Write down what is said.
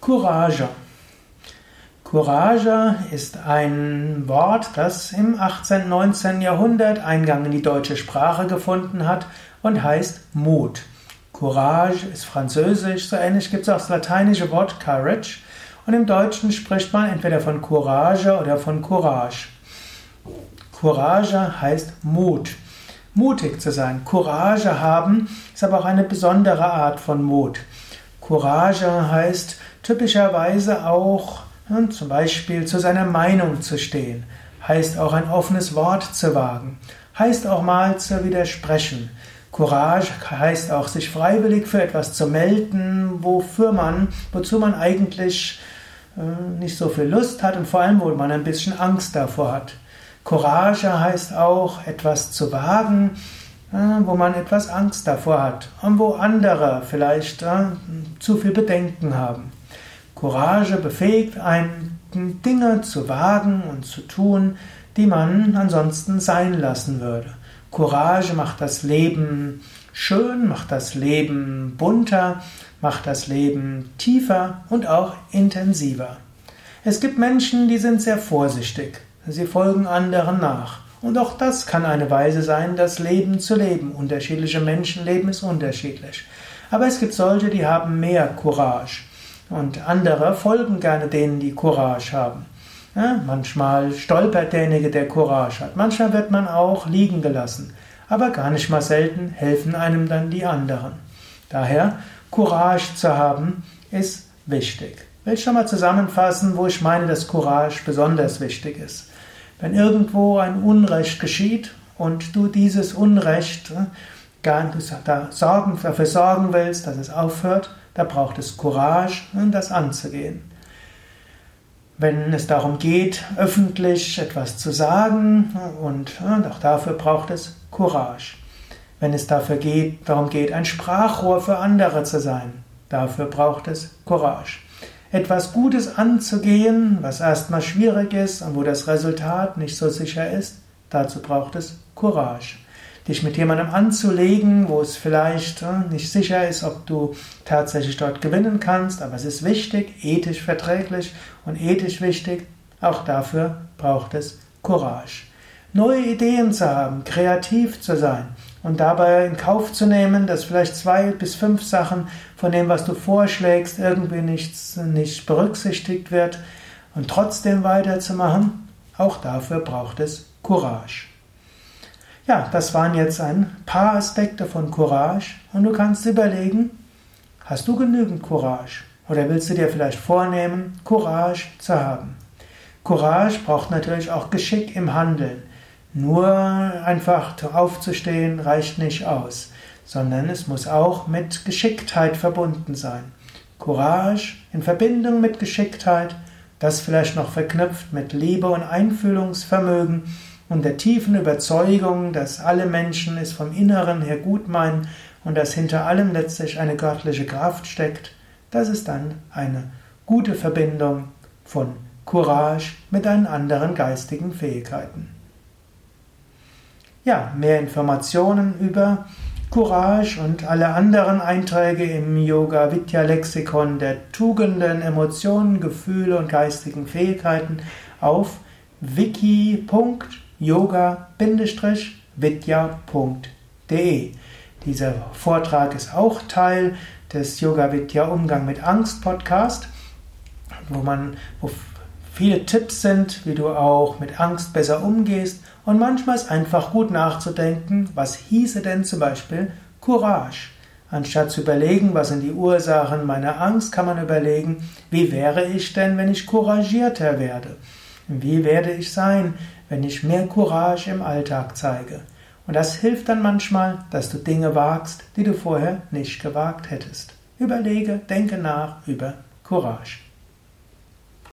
Courage. Courage ist ein Wort, das im 18. 19. Jahrhundert Eingang in die deutsche Sprache gefunden hat und heißt Mut. Courage ist französisch, so ähnlich gibt es auch das lateinische Wort Courage und im Deutschen spricht man entweder von Courage oder von Courage. Courage heißt Mut. Mutig zu sein. Courage haben ist aber auch eine besondere Art von Mut. Courage heißt typischerweise auch hm, zum Beispiel zu seiner Meinung zu stehen, heißt auch ein offenes Wort zu wagen, heißt auch mal zu widersprechen. Courage heißt auch, sich freiwillig für etwas zu melden, wofür man, wozu man eigentlich äh, nicht so viel Lust hat und vor allem, wo man ein bisschen Angst davor hat. Courage heißt auch, etwas zu wagen, wo man etwas Angst davor hat und wo andere vielleicht äh, zu viel Bedenken haben. Courage befähigt einen, Dinge zu wagen und zu tun, die man ansonsten sein lassen würde. Courage macht das Leben schön, macht das Leben bunter, macht das Leben tiefer und auch intensiver. Es gibt Menschen, die sind sehr vorsichtig. Sie folgen anderen nach. Und auch das kann eine Weise sein, das Leben zu leben. Unterschiedliche Menschenleben ist unterschiedlich. Aber es gibt solche, die haben mehr Courage. Und andere folgen gerne denen, die Courage haben. Ja, manchmal stolpert derjenige, der Courage hat. Manchmal wird man auch liegen gelassen. Aber gar nicht mal selten helfen einem dann die anderen. Daher, Courage zu haben, ist wichtig. Ich will schon mal zusammenfassen, wo ich meine, dass Courage besonders wichtig ist. Wenn irgendwo ein Unrecht geschieht und du dieses Unrecht äh, dafür sorgen willst, dass es aufhört, da braucht es Courage, das anzugehen. Wenn es darum geht, öffentlich etwas zu sagen, und auch dafür braucht es Courage. Wenn es dafür geht, darum geht, ein Sprachrohr für andere zu sein, dafür braucht es Courage etwas Gutes anzugehen, was erstmal schwierig ist und wo das Resultat nicht so sicher ist, dazu braucht es Courage. Dich mit jemandem anzulegen, wo es vielleicht äh, nicht sicher ist, ob du tatsächlich dort gewinnen kannst, aber es ist wichtig, ethisch verträglich und ethisch wichtig, auch dafür braucht es Courage. Neue Ideen zu haben, kreativ zu sein, und dabei in Kauf zu nehmen, dass vielleicht zwei bis fünf Sachen von dem, was du vorschlägst, irgendwie nichts, nicht berücksichtigt wird und trotzdem weiterzumachen, auch dafür braucht es Courage. Ja, das waren jetzt ein paar Aspekte von Courage und du kannst überlegen, hast du genügend Courage oder willst du dir vielleicht vornehmen, Courage zu haben? Courage braucht natürlich auch Geschick im Handeln. Nur einfach aufzustehen reicht nicht aus, sondern es muss auch mit Geschicktheit verbunden sein. Courage in Verbindung mit Geschicktheit, das vielleicht noch verknüpft mit Liebe und Einfühlungsvermögen und der tiefen Überzeugung, dass alle Menschen es vom Inneren her gut meinen und dass hinter allem letztlich eine göttliche Kraft steckt, das ist dann eine gute Verbindung von Courage mit deinen anderen geistigen Fähigkeiten. Ja, mehr Informationen über Courage und alle anderen Einträge im Yoga Vidya Lexikon der Tugenden, Emotionen, Gefühle und geistigen Fähigkeiten auf wiki.yoga-vidya.de. Dieser Vortrag ist auch Teil des Yoga Vidya Umgang mit Angst Podcast, wo man wo viele Tipps sind, wie du auch mit Angst besser umgehst. Und manchmal ist einfach gut nachzudenken, was hieße denn zum Beispiel Courage. Anstatt zu überlegen, was sind die Ursachen meiner Angst, kann man überlegen, wie wäre ich denn, wenn ich couragierter werde? Wie werde ich sein, wenn ich mehr Courage im Alltag zeige? Und das hilft dann manchmal, dass du Dinge wagst, die du vorher nicht gewagt hättest. Überlege, denke nach über Courage.